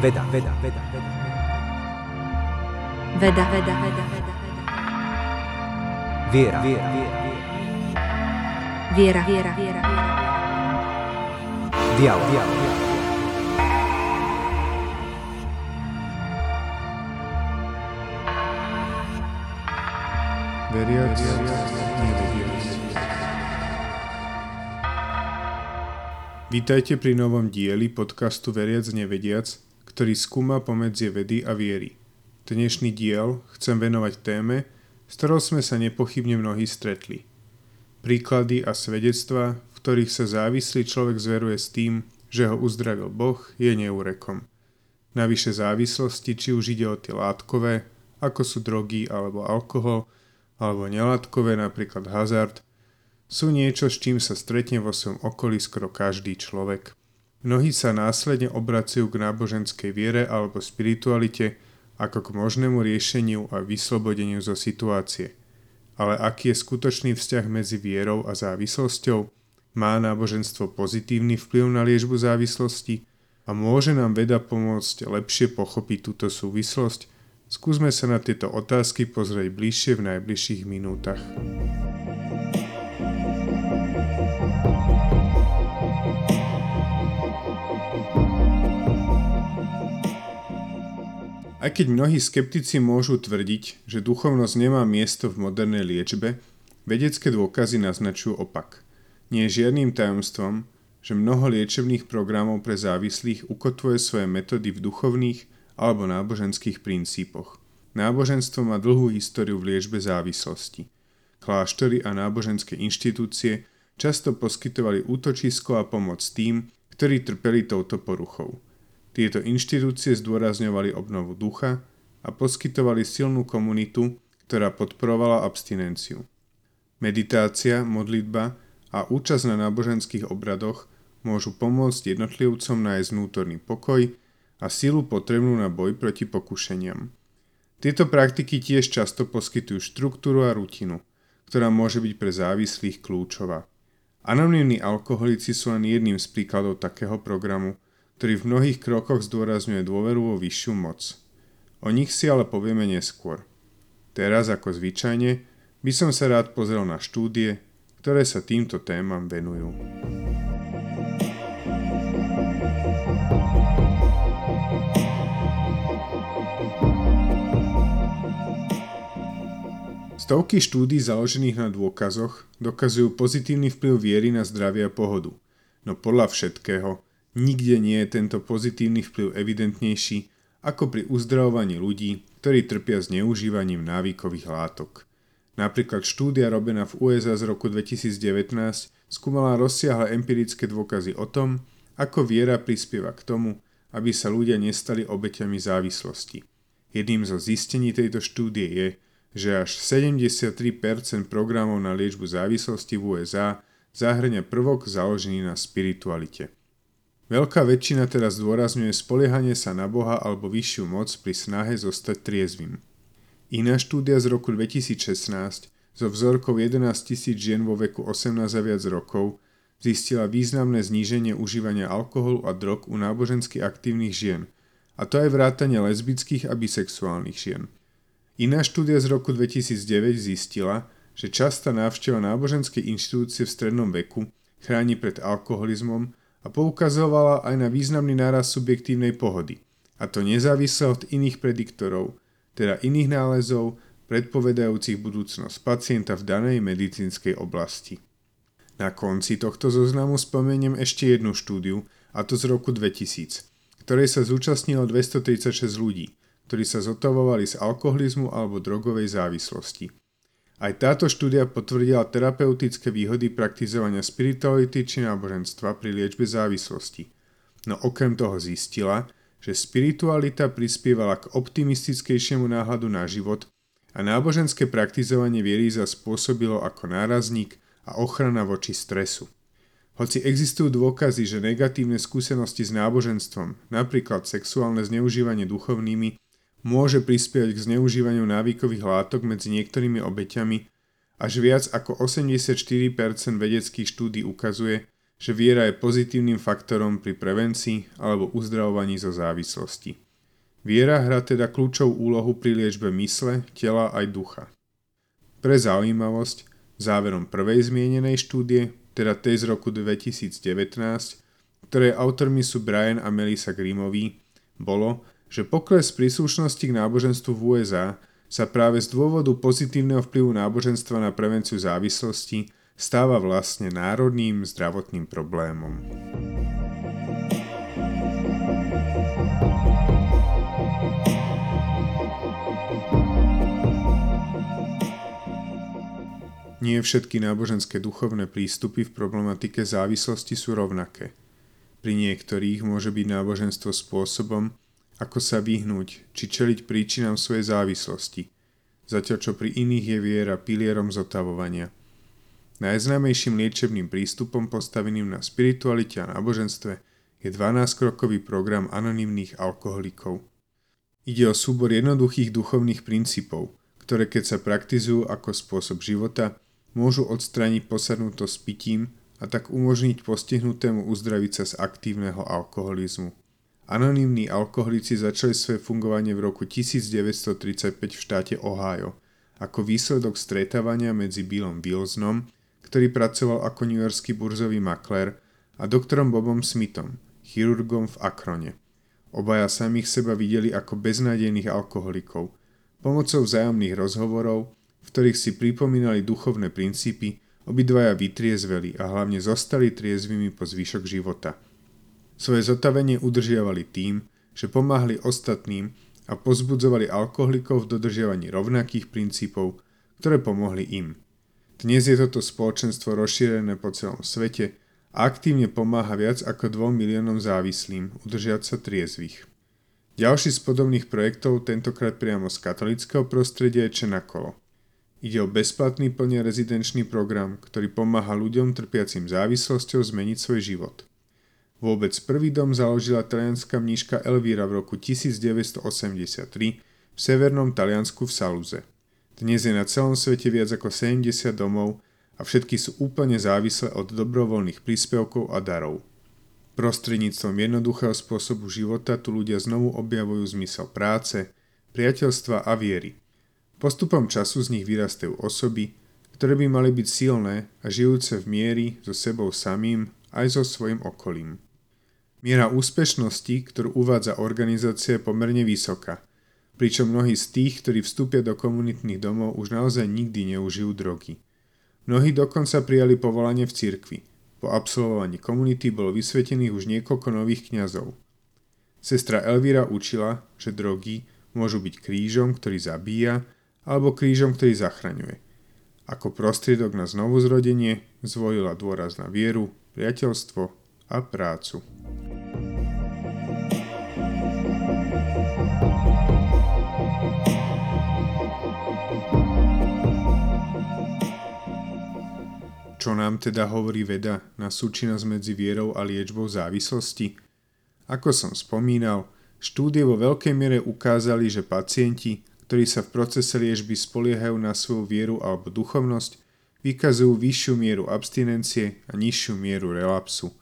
Veda, veda, veda, veda. Veda, veda, veda, veda. Viera, viera, viera. Viera, viera, viera. Dialog, dialog. Veriac, nevediac. Vítajte pri novom dieli podcastu Veriac nevediac, ktorý skúma pomedzie vedy a viery. Dnešný diel chcem venovať téme, s ktorou sme sa nepochybne mnohí stretli. Príklady a svedectva, v ktorých sa závislý človek zveruje s tým, že ho uzdravil Boh, je neúrekom. Navyše závislosti, či už ide o tie látkové, ako sú drogy alebo alkohol, alebo nelátkové, napríklad hazard, sú niečo, s čím sa stretne vo svojom okolí skoro každý človek. Mnohí sa následne obracujú k náboženskej viere alebo spiritualite ako k možnému riešeniu a vyslobodeniu zo situácie. Ale aký je skutočný vzťah medzi vierou a závislosťou? Má náboženstvo pozitívny vplyv na liečbu závislosti? A môže nám veda pomôcť lepšie pochopiť túto súvislosť Skúsme sa na tieto otázky pozrieť bližšie v najbližších minútach. Aj keď mnohí skeptici môžu tvrdiť, že duchovnosť nemá miesto v modernej liečbe, vedecké dôkazy naznačujú opak. Nie je žiadnym tajomstvom, že mnoho liečebných programov pre závislých ukotvuje svoje metódy v duchovných alebo náboženských princípoch. Náboženstvo má dlhú históriu v liečbe závislosti. Kláštory a náboženské inštitúcie často poskytovali útočisko a pomoc tým, ktorí trpeli touto poruchou. Tieto inštitúcie zdôrazňovali obnovu ducha a poskytovali silnú komunitu, ktorá podporovala abstinenciu. Meditácia, modlitba a účasť na náboženských obradoch môžu pomôcť jednotlivcom nájsť vnútorný pokoj a silu potrebnú na boj proti pokušeniam. Tieto praktiky tiež často poskytujú štruktúru a rutinu, ktorá môže byť pre závislých kľúčová. Anonymní alkoholici sú len jedným z príkladov takého programu, ktorý v mnohých krokoch zdôrazňuje dôveru vo vyššiu moc. O nich si ale povieme neskôr. Teraz, ako zvyčajne, by som sa rád pozrel na štúdie, ktoré sa týmto témam venujú. Stovky štúdí založených na dôkazoch dokazujú pozitívny vplyv viery na zdravie a pohodu. No podľa všetkého, nikde nie je tento pozitívny vplyv evidentnejší ako pri uzdravovaní ľudí, ktorí trpia zneužívaním návykových látok. Napríklad štúdia robená v USA z roku 2019 skúmala rozsiahle empirické dôkazy o tom, ako viera prispieva k tomu, aby sa ľudia nestali obeťami závislosti. Jedným zo zistení tejto štúdie je, že až 73% programov na liečbu závislosti v USA zahrňa prvok založený na spiritualite. Veľká väčšina teraz zdôrazňuje spoliehanie sa na Boha alebo vyššiu moc pri snahe zostať triezvym. Iná štúdia z roku 2016 so vzorkou 11 tisíc žien vo veku 18 a viac rokov zistila významné zníženie užívania alkoholu a drog u nábožensky aktívnych žien, a to aj vrátane lesbických a bisexuálnych žien – Iná štúdia z roku 2009 zistila, že častá návšteva náboženskej inštitúcie v strednom veku chráni pred alkoholizmom a poukazovala aj na významný náraz subjektívnej pohody, a to nezávisle od iných prediktorov, teda iných nálezov, predpovedajúcich budúcnosť pacienta v danej medicínskej oblasti. Na konci tohto zoznamu spomeniem ešte jednu štúdiu, a to z roku 2000, ktorej sa zúčastnilo 236 ľudí – ktorí sa zotavovali z alkoholizmu alebo drogovej závislosti. Aj táto štúdia potvrdila terapeutické výhody praktizovania spirituality či náboženstva pri liečbe závislosti. No okrem toho zistila, že spiritualita prispievala k optimistickejšiemu náhľadu na život a náboženské praktizovanie viery spôsobilo ako nárazník a ochrana voči stresu. Hoci existujú dôkazy, že negatívne skúsenosti s náboženstvom, napríklad sexuálne zneužívanie duchovnými, môže prispievať k zneužívaniu návykových látok medzi niektorými obeťami, až viac ako 84% vedeckých štúdí ukazuje, že viera je pozitívnym faktorom pri prevencii alebo uzdravovaní zo závislosti. Viera hrá teda kľúčovú úlohu pri liečbe mysle, tela aj ducha. Pre zaujímavosť, záverom prvej zmienenej štúdie, teda tej z roku 2019, ktorej autormi sú Brian a Melissa Grimoví, bolo, že pokles príslušnosti k náboženstvu v USA sa práve z dôvodu pozitívneho vplyvu náboženstva na prevenciu závislosti stáva vlastne národným zdravotným problémom. Nie všetky náboženské duchovné prístupy v problematike závislosti sú rovnaké. Pri niektorých môže byť náboženstvo spôsobom, ako sa vyhnúť či čeliť príčinám svojej závislosti, zatiaľ čo pri iných je viera pilierom zotavovania. Najznámejším liečebným prístupom postaveným na spiritualite a náboženstve je 12-krokový program anonymných alkoholikov. Ide o súbor jednoduchých duchovných princípov, ktoré keď sa praktizujú ako spôsob života, môžu odstrániť posadnutosť pitím a tak umožniť postihnutému uzdraviť sa z aktívneho alkoholizmu. Anonymní alkoholici začali svoje fungovanie v roku 1935 v štáte Ohio ako výsledok stretávania medzi Billom Wilsonom, ktorý pracoval ako newyorský burzový makler, a doktorom Bobom Smithom, chirurgom v Akrone. Obaja samých seba videli ako beznádejných alkoholikov. Pomocou vzájomných rozhovorov v ktorých si pripomínali duchovné princípy, obidvaja vytriezveli a hlavne zostali triezvými po zvyšok života. Svoje zotavenie udržiavali tým, že pomáhali ostatným a pozbudzovali alkoholikov v dodržiavaní rovnakých princípov, ktoré pomohli im. Dnes je toto spoločenstvo rozšírené po celom svete a aktívne pomáha viac ako 2 miliónom závislým udržiať sa triezvých. Ďalší z podobných projektov, tentokrát priamo z katolického prostredia, je Čenakolo. Ide o bezplatný plne rezidenčný program, ktorý pomáha ľuďom trpiacim závislosťou zmeniť svoj život. Vôbec prvý dom založila talianská mníška Elvíra v roku 1983 v severnom Taliansku v Saluze. Dnes je na celom svete viac ako 70 domov a všetky sú úplne závislé od dobrovoľných príspevkov a darov. Prostredníctvom jednoduchého spôsobu života tu ľudia znovu objavujú zmysel práce, priateľstva a viery. Postupom času z nich vyrastajú osoby, ktoré by mali byť silné a žijúce v miery so sebou samým aj so svojim okolím. Miera úspešnosti, ktorú uvádza organizácia, je pomerne vysoká, pričom mnohí z tých, ktorí vstúpia do komunitných domov, už naozaj nikdy neužijú drogy. Mnohí dokonca prijali povolanie v cirkvi. Po absolvovaní komunity bolo vysvetených už niekoľko nových kňazov. Sestra Elvíra učila, že drogy môžu byť krížom, ktorý zabíja alebo krížom, ktorý zachraňuje. Ako prostriedok na znovuzrodenie zvolila dôraz na vieru, priateľstvo a prácu. Čo nám teda hovorí veda na súčinnosť medzi vierou a liečbou závislosti? Ako som spomínal, štúdie vo veľkej miere ukázali, že pacienti, ktorí sa v procese liežby spoliehajú na svoju vieru alebo duchovnosť, vykazujú vyššiu mieru abstinencie a nižšiu mieru relapsu.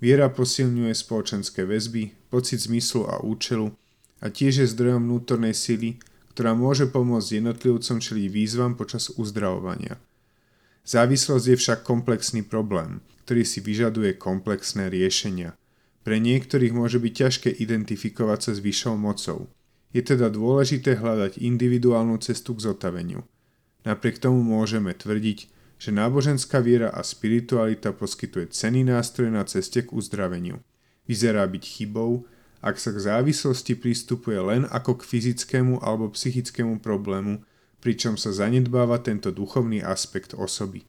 Viera posilňuje spoločenské väzby, pocit zmyslu a účelu a tiež je zdrojom vnútornej sily, ktorá môže pomôcť jednotlivcom čeliť výzvam počas uzdravovania. Závislosť je však komplexný problém, ktorý si vyžaduje komplexné riešenia. Pre niektorých môže byť ťažké identifikovať sa s vyššou mocou – je teda dôležité hľadať individuálnu cestu k zotaveniu. Napriek tomu môžeme tvrdiť, že náboženská viera a spiritualita poskytuje cený nástroj na ceste k uzdraveniu. Vyzerá byť chybou, ak sa k závislosti pristupuje len ako k fyzickému alebo psychickému problému, pričom sa zanedbáva tento duchovný aspekt osoby.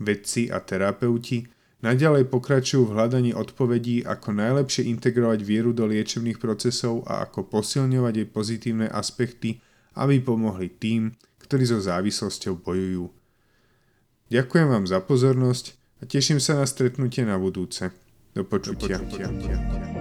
Vedci a terapeuti Naďalej pokračujú v hľadaní odpovedí, ako najlepšie integrovať vieru do liečebných procesov a ako posilňovať jej pozitívne aspekty, aby pomohli tým, ktorí so závislosťou bojujú. Ďakujem vám za pozornosť a teším sa na stretnutie na budúce. Do počutia. Do počutia.